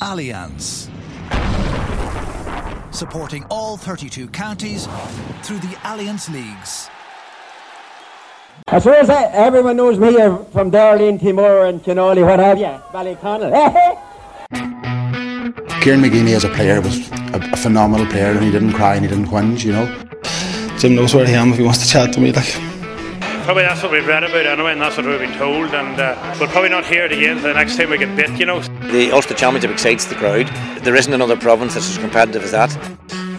Allianz. Supporting all 32 counties through the Allianz Leagues. As soon as I, everyone knows me from Derrylin, Teemore and Chinoli, what have you, Ballyconnell. Kieran McGeeney as a player was a, a, phenomenal player and he didn't cry and he didn't whinge, you know. Jim knows where I am if he wants to chat to me, like probably that's what we've read about anyway, and that's what we've been told. And uh, we'll probably not hear it again the next time we get bit, you know. The Ulster Championship excites the crowd. There isn't another province that's as competitive as that.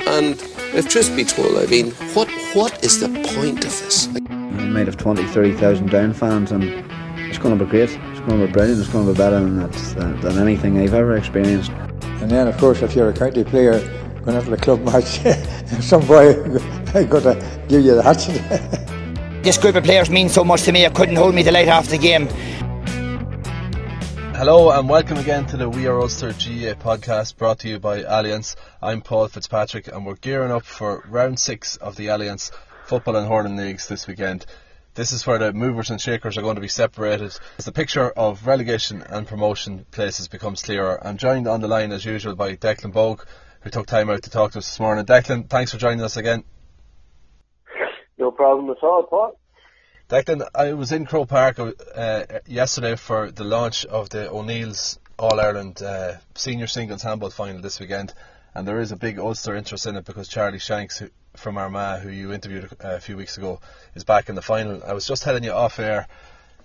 And if truth be told, I mean, what what is the point of this? Like, we might have 20, 30,000 down fans, and it's going to be great. It's going to be brilliant. It's going to be better than, that, than, than anything I've ever experienced. And then, of course, if you're a county player going into the club match, some boy got to give you the hatchet. This group of players means so much to me, I couldn't hold me delight after the game. Hello and welcome again to the We Are Ulster GAA podcast brought to you by Allianz. I'm Paul Fitzpatrick and we're gearing up for round six of the Allianz Football and Hurling Leagues this weekend. This is where the movers and shakers are going to be separated as the picture of relegation and promotion places becomes clearer. I'm joined on the line as usual by Declan Bogue, who took time out to talk to us this morning. Declan, thanks for joining us again. No problem at all, Paul. Declan, I was in Croke Park uh, yesterday for the launch of the O'Neill's All Ireland uh, Senior Singles Handball Final this weekend, and there is a big Ulster interest in it because Charlie Shanks from Armagh, who you interviewed uh, a few weeks ago, is back in the final. I was just telling you off air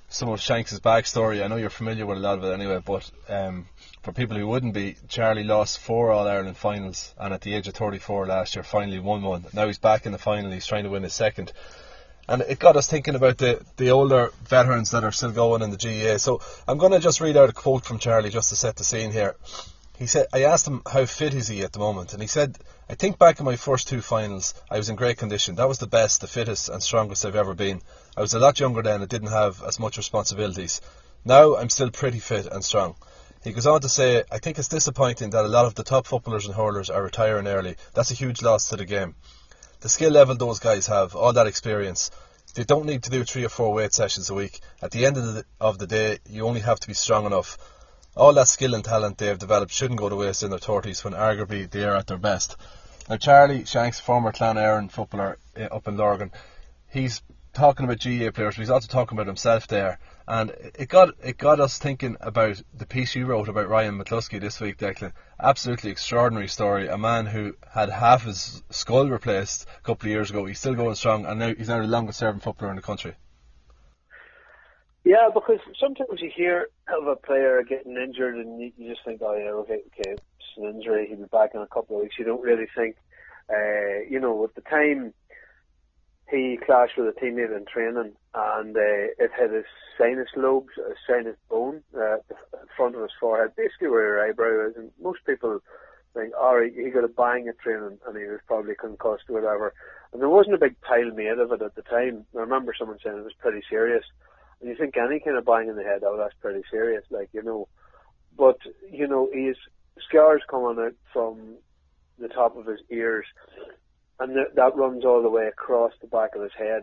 some of Shanks' backstory. I know you're familiar with a lot of it anyway, but um, for people who wouldn't be, Charlie lost four All Ireland finals, and at the age of 34 last year, finally won one. Now he's back in the final. He's trying to win his second. And it got us thinking about the, the older veterans that are still going in the GAA. So I'm going to just read out a quote from Charlie just to set the scene here. He said, I asked him how fit is he at the moment, and he said, I think back in my first two finals, I was in great condition. That was the best, the fittest, and strongest I've ever been. I was a lot younger then and didn't have as much responsibilities. Now I'm still pretty fit and strong. He goes on to say, I think it's disappointing that a lot of the top footballers and hurlers are retiring early. That's a huge loss to the game. The skill level those guys have, all that experience, they don't need to do three or four weight sessions a week. At the end of the, of the day, you only have to be strong enough. All that skill and talent they have developed shouldn't go to waste in their 30s when arguably they are at their best. Now, Charlie Shanks, former Clan Aaron footballer uh, up in Lurgan, he's talking about GAA players, but he's also talking about himself there. And it got it got us thinking about the piece you wrote about Ryan McCluskey this week, Declan. Absolutely extraordinary story. A man who had half his skull replaced a couple of years ago. He's still going strong, and now he's now the longest serving footballer in the country. Yeah, because sometimes you hear of a player getting injured, and you, you just think, oh yeah, okay, okay, it's an injury. He'll be back in a couple of weeks. You don't really think, uh, you know, at the time he clashed with a teammate in training and uh, it hit his sinus lobes, his sinus bone, uh, the front of his forehead, basically where your eyebrow is. And most people think, oh, he got a bang at training and he was probably concussed or whatever. And there wasn't a big pile made of it at the time. I remember someone saying it was pretty serious. And you think any kind of bang in the head, oh, that's pretty serious, like, you know. But, you know, he's scars coming out from the top of his ears and th- that runs all the way across the back of his head.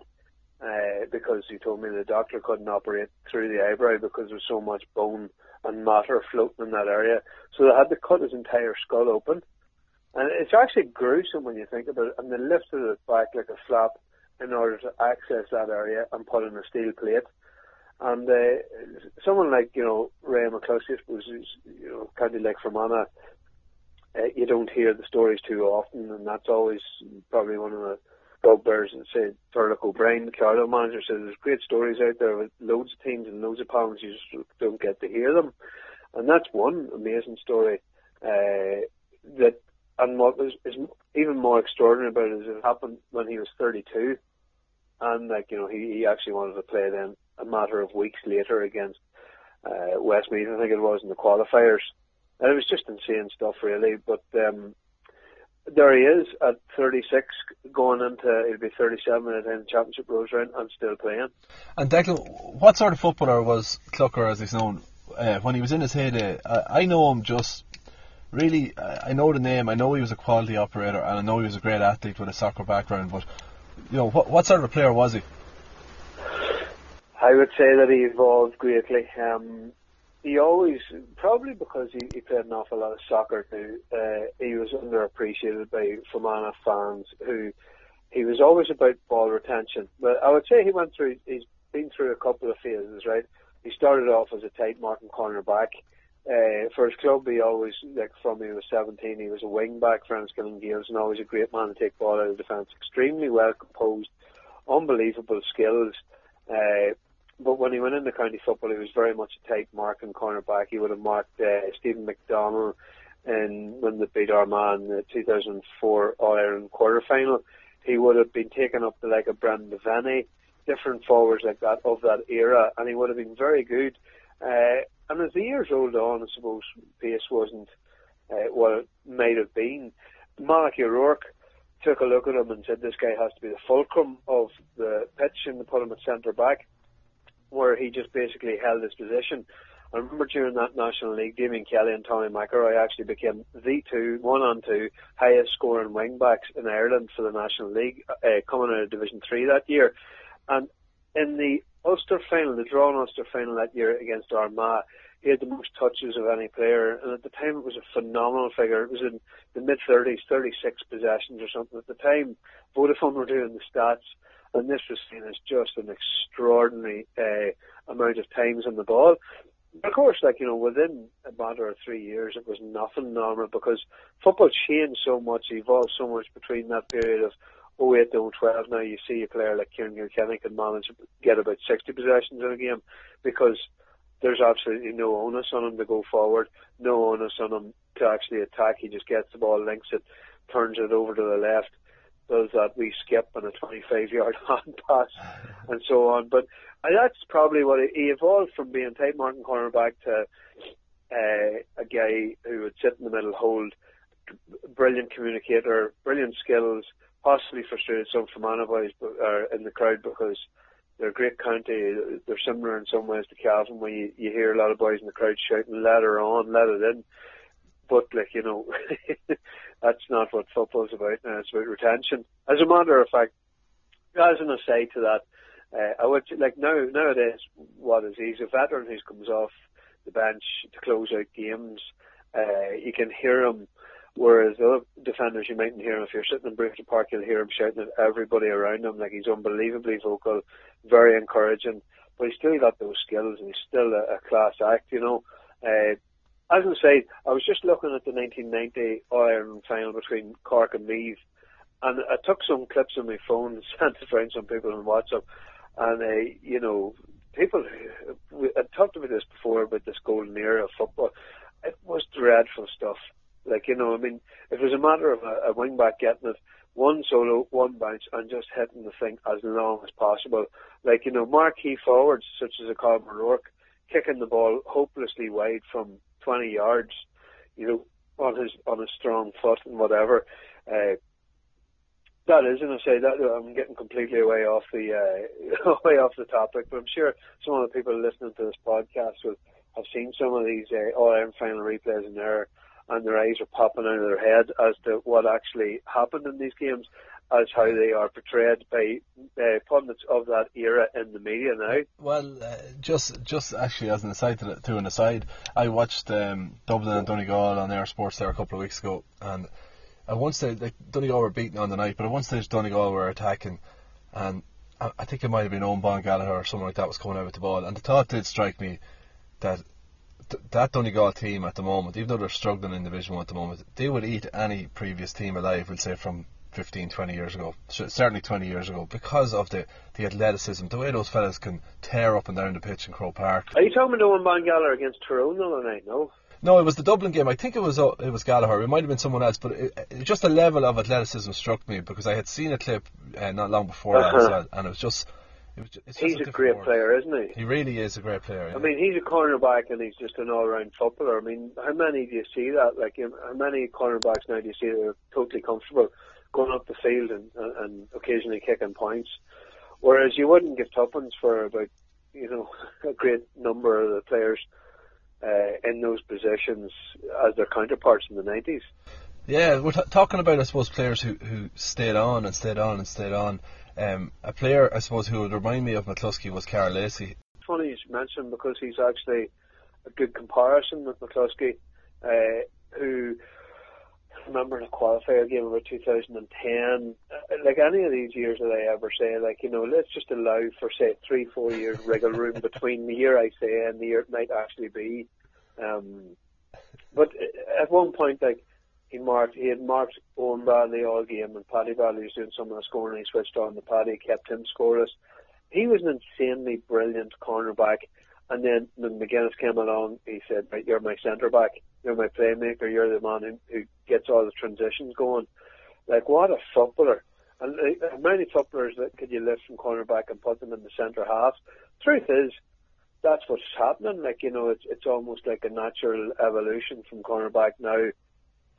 Uh, because he told me the doctor couldn't operate through the eyebrow because there's so much bone and matter floating in that area. So they had to cut his entire skull open. And it's actually gruesome when you think about it. And they lifted it back like a flap in order to access that area and put in a steel plate. And uh, someone like, you know, Ray McCluskey, was, you know, County Lake Fermanagh, uh, you don't hear the stories too often, and that's always probably one of the bugbears. And say Turlough O'Brien, the Carlow manager, says there's great stories out there with loads of teams and loads of pounds. You just don't get to hear them, and that's one amazing story. Uh, that and what was is even more extraordinary about it is it happened when he was 32, and like you know he, he actually wanted to play then a matter of weeks later against uh, Westmeath, I think it was in the qualifiers and it was just insane stuff, really. But um, there he is at 36, going into it'll be 37 at the Championship Rose Round and still playing. And Declan, what sort of footballer was Clucker, as he's known, uh, when he was in his heyday? I, I know him just really. I know the name. I know he was a quality operator, and I know he was a great athlete with a soccer background. But you know, what what sort of a player was he? I would say that he evolved greatly. Um, he always, probably because he, he played an awful lot of soccer too, uh, he was underappreciated by Fermanagh fans who he was always about ball retention. But I would say he went through, he's been through a couple of phases, right? He started off as a tight marking cornerback. Uh, for his club, he always, like from when he was 17, he was a wing back for Enniskillen Gaels and always a great man to take ball out of defence. Extremely well composed, unbelievable skills. Uh, but when he went into county football, he was very much a tight marking cornerback. He would have marked uh, Stephen McDonnell in when they beat Armagh in the 2004 All Ireland quarter final. He would have been taken up to like a Brendan Devenney, different forwards like that of that era, and he would have been very good. Uh, and as the years rolled on, I suppose pace wasn't uh, what it might have been. Malachy O'Rourke took a look at him and said, "This guy has to be the fulcrum of the pitch," and put him at centre back where he just basically held his position. I remember during that National League, Damien Kelly and Tommy McElroy actually became the two, one on two, highest scoring wing backs in Ireland for the National League, uh, coming out of Division 3 that year. And in the Ulster final, the drawn Ulster final that year against Armagh, he had the most touches of any player, and at the time it was a phenomenal figure. It was in the mid 30s, 36 possessions or something. At the time, Vodafone were doing the stats, and this was seen as just an extraordinary uh, amount of times on the ball. Of course, like you know, within a matter of three years, it was nothing normal because football changed so much, evolved so much between that period of 08 to 12. Now you see a player like Kieran Kilkenny can manage to get about 60 possessions in a game because there's absolutely no onus on him to go forward, no onus on him to actually attack. He just gets the ball, links it, turns it over to the left, does that wee skip and a 25 yard hand pass and so on. But uh, that's probably what he evolved from being tight marking cornerback to uh, a guy who would sit in the middle, hold brilliant communicator, brilliant skills, possibly frustrated some Fermanagh boys uh, in the crowd because they're a great county. They're similar in some ways to Cavan, where you, you hear a lot of boys in the crowd shouting, "Let her on, let it in." But like you know, that's not what football's about. Now it's about retention. As a matter of fact, as an aside to that, uh, I would like now nowadays what is he's a veteran who comes off the bench to close out games. Uh, you can hear him, whereas the other defenders you mightn't hear him. If you're sitting in Brewster Park, you'll hear him shouting at everybody around him. Like he's unbelievably vocal, very encouraging. But he's still got those skills, and he's still a, a class act. You know, uh, as I say, I was just looking at the 1990 Ireland final between Cork and Meath, and I took some clips on my phone and sent it around some people on WhatsApp, and uh, you know, people. We, I talked about this before about this golden era of football. It was dreadful stuff. Like you know, I mean, it was a matter of a, a wing back getting it one solo, one bounce, and just hitting the thing as long as possible. Like you know, marquee forwards such as a Colm O'Rourke kicking the ball hopelessly wide from 20 yards, you know, on his on his strong foot and whatever. Uh, that is, and I say that I'm getting completely away off the uh, away off the topic, but I'm sure some of the people listening to this podcast will have seen some of these uh, All Ireland final replays in there, and their eyes are popping out of their head as to what actually happened in these games as how they are portrayed by uh, pundits of that era in the media now. Well, uh, just just actually as an aside to, to an aside, I watched um, Dublin and Donegal on eir Sports there a couple of weeks ago, and at one stage like Donegal were beaten on the night, but at one stage Donegal were attacking, and I, I think it might have been Eoghan Bán Gallagher or someone like that was coming out with the ball, and the thought did strike me that that Donegal team at the moment, even though they're struggling in Division One at the moment, they would eat any previous team alive. We'll say from 15, 20 years ago, certainly 20 years ago, because of the, the athleticism, the way those fellas can tear up and down the pitch in Croke Park. Are you talking about Bán Gallagher against Tyrone the other night? No. No, it was the Dublin game. I think it was uh, it was Gallagher. It might have been someone else, but it, it, just a level of athleticism struck me because I had seen a clip uh, not long before uh-huh. that, and it was just. It was just, he's a, a great player, isn't he? He really is a great player. Yeah. I mean, he's a cornerback and he's just an all-round footballer. I mean, how many do you see that? Like, how many cornerbacks now do you see that are totally comfortable? Going up the field and, and occasionally kicking points. Whereas you wouldn't give tuppence for about, you know, a great number of the players uh, in those positions as their counterparts in the 90s. Yeah, we're t- talking about, I suppose, players who, who stayed on and stayed on and stayed on. Um, a player, I suppose, who would remind me of McCluskey was Karl Lacey. It's funny you mention because he's actually a good comparison with McCluskey, uh, who remember in the qualifier game about 2010. Uh, like any of these years that I ever say, like you know, let's just allow for say three, four years wriggle room between the year I say and the year it might actually be. Um, but at one point, like he marked, he had marked Eoin Bradley all game, and Paddy Bradley was doing some of the scoring. And he switched on the Paddy, kept him scoreless. He was an insanely brilliant cornerback. And then when McGuinness came along, he said, "Right, you're my centre back. You're my playmaker. You're the man who, who gets all the transitions going." Like what a footballer! And uh, many footballers that could you lift from cornerback and put them in the centre half? Truth is, that's what's happening. Like you know, it's it's almost like a natural evolution from cornerback now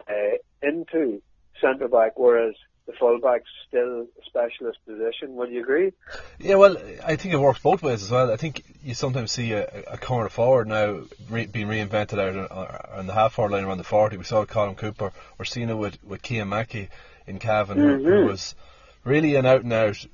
uh, into centre back, whereas the fullback's still a specialist position. Would you agree? Yeah, well, I think it works both ways as well. I think you sometimes see a, a corner forward now re- being reinvented out on, on the half forward line around the 40. We saw Colm Cooper. We're seeing it with, with Cian Mackey in Cavan, mm-hmm. who, who was really an out and out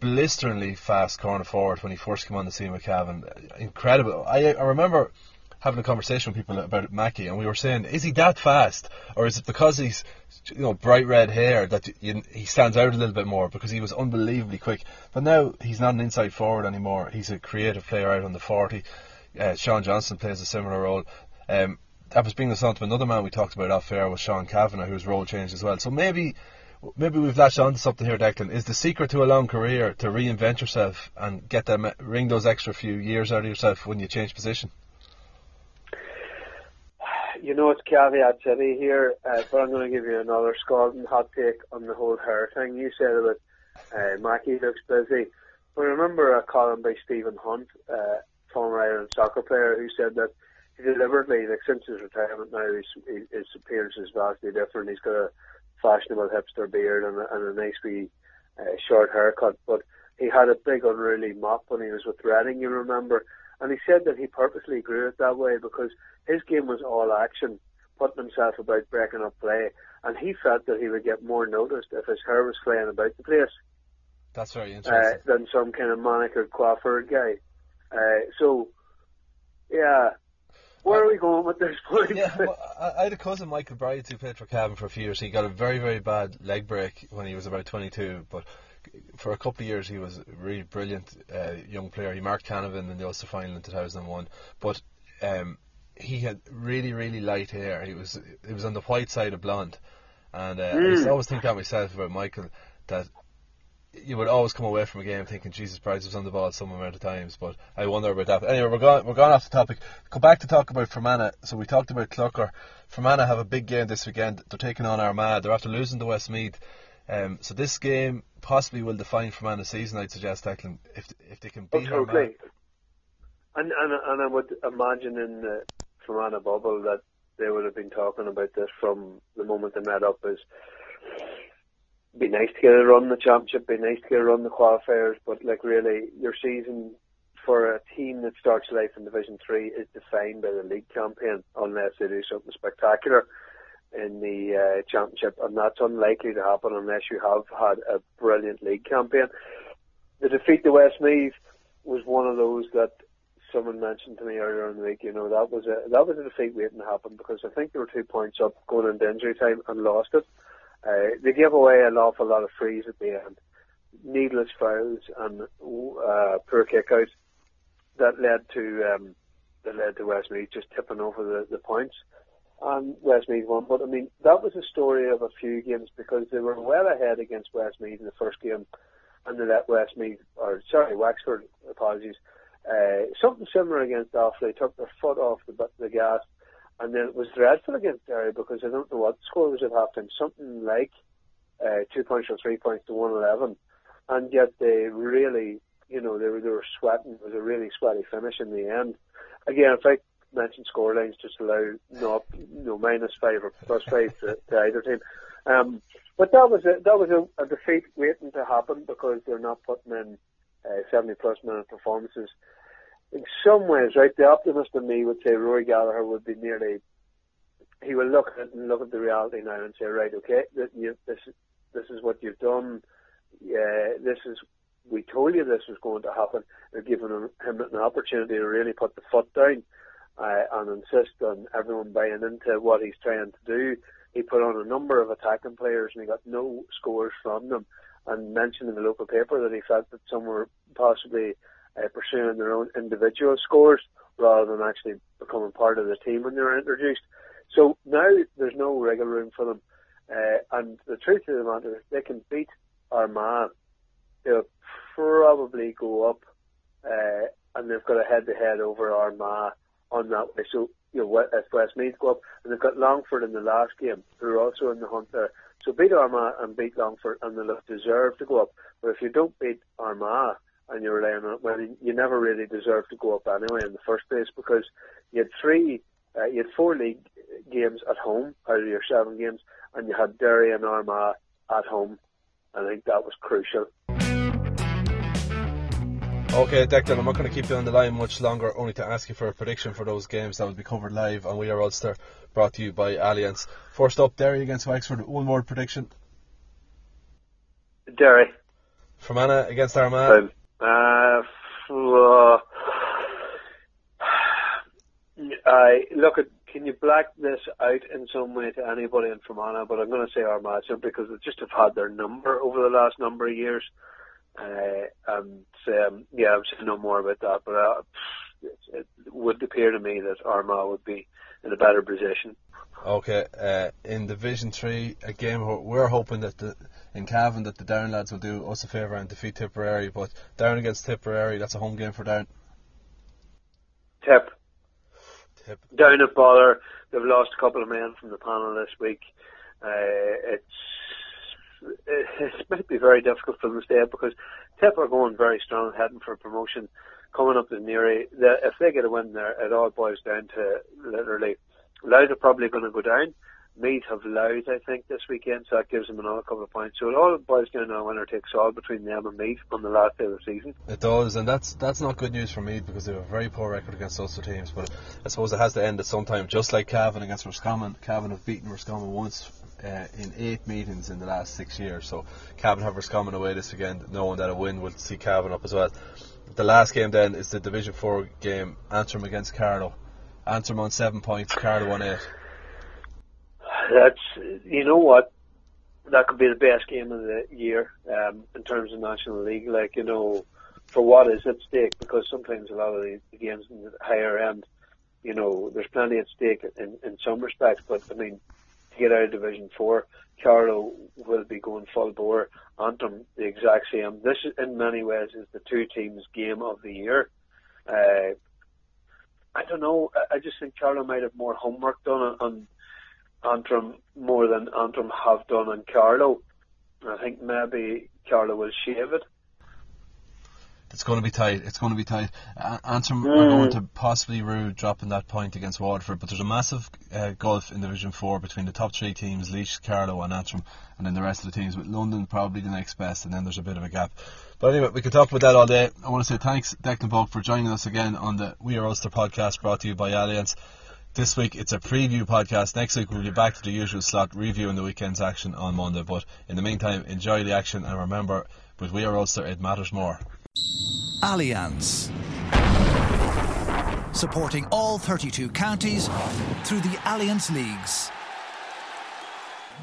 blisteringly fast corner forward when he first came on the scene with Cavan. Incredible. I, I remember having a conversation with people about Mackey, and we were saying, is he that fast, or is it because he's you know bright red hair that you, he stands out a little bit more because he was unbelievably quick. But now he's not an inside forward anymore. He's a creative player out on the forty. Uh, Sean Johnston plays a similar role. Um, that was bringing us on to another man we talked about off air was Sean Cavanagh, whose role changed as well. So maybe maybe we've latched on to something here, Declan. Is the secret to a long career to reinvent yourself and get them ring those extra few years out of yourself when you change position? You know it's caveat city here, uh, but I'm going to give you another scalding hot take on the whole hair thing. You said about uh, Mackey looks busy. But I remember a column by Stephen Hunt, uh, former Ireland soccer player, who said that he deliberately, like since his retirement now, his, his appearance is vastly different. He's got a fashionable hipster beard and a, and a nice wee uh, short haircut, but he had a big unruly mop when he was with Reading, you remember. And he said that he purposely grew it that way because his game was all action, putting himself about breaking up play, and he felt that he would get more noticed if his hair was flying about the place. That's very interesting. Uh, than some kind of manicured coiffeur guy. Uh, so, yeah. Where are we going with this point? Yeah, well, I, had a cousin, Michael Bryant, who played for Cavan for a few years. He got a very, very bad leg break when he was about 22, but for a couple of years he was a really brilliant uh, young player. He marked Canavan in the Ulster final in 2001, but um, he had really, really light hair. He was he was on the white side of blonde, and uh, mm. I used to always think that myself about Michael that you would always come away from a game thinking Jesus Christ was on the ball some amount of times. But I wonder about that. But anyway, we're going we're going off the topic. Go back to talk about Fermanagh. So we talked about Clucker. Fermanagh have a big game this weekend. They're taking on Armagh. They're after losing to Westmeath. Um, so this game possibly will define Fermanagh's season. I'd suggest Declan if if they can beat totally. And, and and I would imagine in the Fermanagh bubble that they would have been talking about this from the moment they met up. Is be nice to get a run the championship, be nice to get a run the qualifiers, but like really, your season for a team that starts life in Division Three is defined by the league campaign, unless they do something spectacular in the uh, championship, and that's unlikely to happen unless you have had a brilliant league campaign. The defeat to Westmeath was one of those that someone mentioned to me earlier in the week. You know that was a that was a defeat waiting to happen because I think they were two points up going into injury time and lost it. Uh, they gave away an awful lot of frees at the end, needless fouls and uh, poor kickouts that led to um, that led to Westmeath just tipping over the, the points and Westmeath won. But I mean, that was a story of a few games because they were well ahead against Westmeath in the first game, and they let Westmeath, or sorry, Wexford, apologies, uh, something similar against Offaly, took their foot off the, the gas, and then it was dreadful against Derry because I don't know what the score was at halftime, something like uh, two points or three points to one eleven, and yet they really, you know, they were they were sweating. It was a really sweaty finish in the end. Again, if I mentioned scorelines just allow no no minus five or plus five to, to either team. Um, but that was a, that was a, a defeat waiting to happen because they're not putting in uh, 70 plus minute performances. In some ways, right, the optimist in me would say Rory Gallagher would be nearly. He will look at and look at the reality now and say, right, okay, this this is what you've done. Yeah, this is we told you this was going to happen. They're giving him, him an opportunity to really put the foot down uh, and insist on everyone buying into what he's trying to do. He put on a number of attacking players and he got no scores from them. And mentioned in the local paper that he felt that some were possibly uh, pursuing their own individual scores rather than actually becoming part of the team when they were introduced. So now there's no wriggle room for them. Uh, and the truth of the matter is they can beat Armagh. They'll probably go up uh, and they've got a head-to-head over Armagh on that way. So you know, if Westmeath go up, and they've got Longford in the last game, who are also in the hunt there. So beat Armagh and beat Longford, and they'll deserve to go up. But if you don't beat Armagh and you're relying on it, well, you never really deserve to go up anyway in the first place because you had three, uh, you had four league games at home out of your seven games, and you had Derry and Armagh at home. I think that was crucial. Okay, Declan, I'm not going to keep you on the line much longer, only to ask you for a prediction for those games that will be covered live on We Are Ulster, brought to you by Allianz. First up, Derry against Wexford. One more prediction. Derry. Fermanagh against Armagh. Uh, uh, I look at. Can you black this out in some way to anybody in Fermanagh? But I'm going to say Armagh simply because they just have had their number over the last number of years. Uh, and um, yeah, I'm saying no more about that. But uh, it, it would appear to me that Armagh would be in a better position. Okay, uh, in Division Three, a game we're hoping that the in Cavan that the Down lads will do us a favour and defeat Tipperary. But Down against Tipperary, that's a home game for Down. Tip. Tip. Down at Bother, they've lost a couple of men from the panel this week. Uh, it's it might be very difficult for them to stay up because Tip are going very strong, heading for promotion, coming up in to Newry. If they get a win there, it all boils down to literally Louth are probably going to go down. Meath have Louth, I think, this weekend, so that gives them another couple of points. So it all boils down to a winner takes all between them and Meath on the last day of the season. It does, and that's that's not good news for Meath because they have a very poor record against those two teams. But I suppose it has to end at some time, just like Cavan against Roscommon. Cavan have beaten Roscommon once uh, in eight meetings in the last six years. So Cavan have Roscommon away this weekend, knowing that a win will see Cavan up as well. The last game then is the Division Four game, Antrim against Carlow. Antrim on seven points, Carlow on eight. That's you know what, that could be the best game of the year um, in terms of National League. Like you know, for what is at stake because sometimes a lot of the, games in the higher end, you know, there's plenty at stake in, in some respects. But I mean, get out of Division Four, Carlow will be going full bore. Antrim the exact same. This, in many ways, is the two teams' game of the year. Uh, I don't know. I just think Carlow might have more homework done on, on Antrim more than Antrim have done on Carlow. I think maybe Carlow will shave it. It's going to be tight. It's going to be tight. Antrim mm. are going to possibly rue dropping that point against Waterford, but there's a massive uh, gulf in Division 4 between the top three teams, Laois, Carlow and Antrim, and then the rest of the teams, with London probably the next best, and then there's a bit of a gap. But anyway, we could talk about that all day. I want to say thanks, Declan Bogue, for joining us again on the We Are Ulster podcast brought to you by Allianz. This week it's a preview podcast. Next week we'll be back to the usual slot, reviewing the weekend's action on Monday. But in the meantime, enjoy the action and remember, with We Are Ulster, it matters more. Allianz. Supporting all 32 counties through the Allianz Leagues.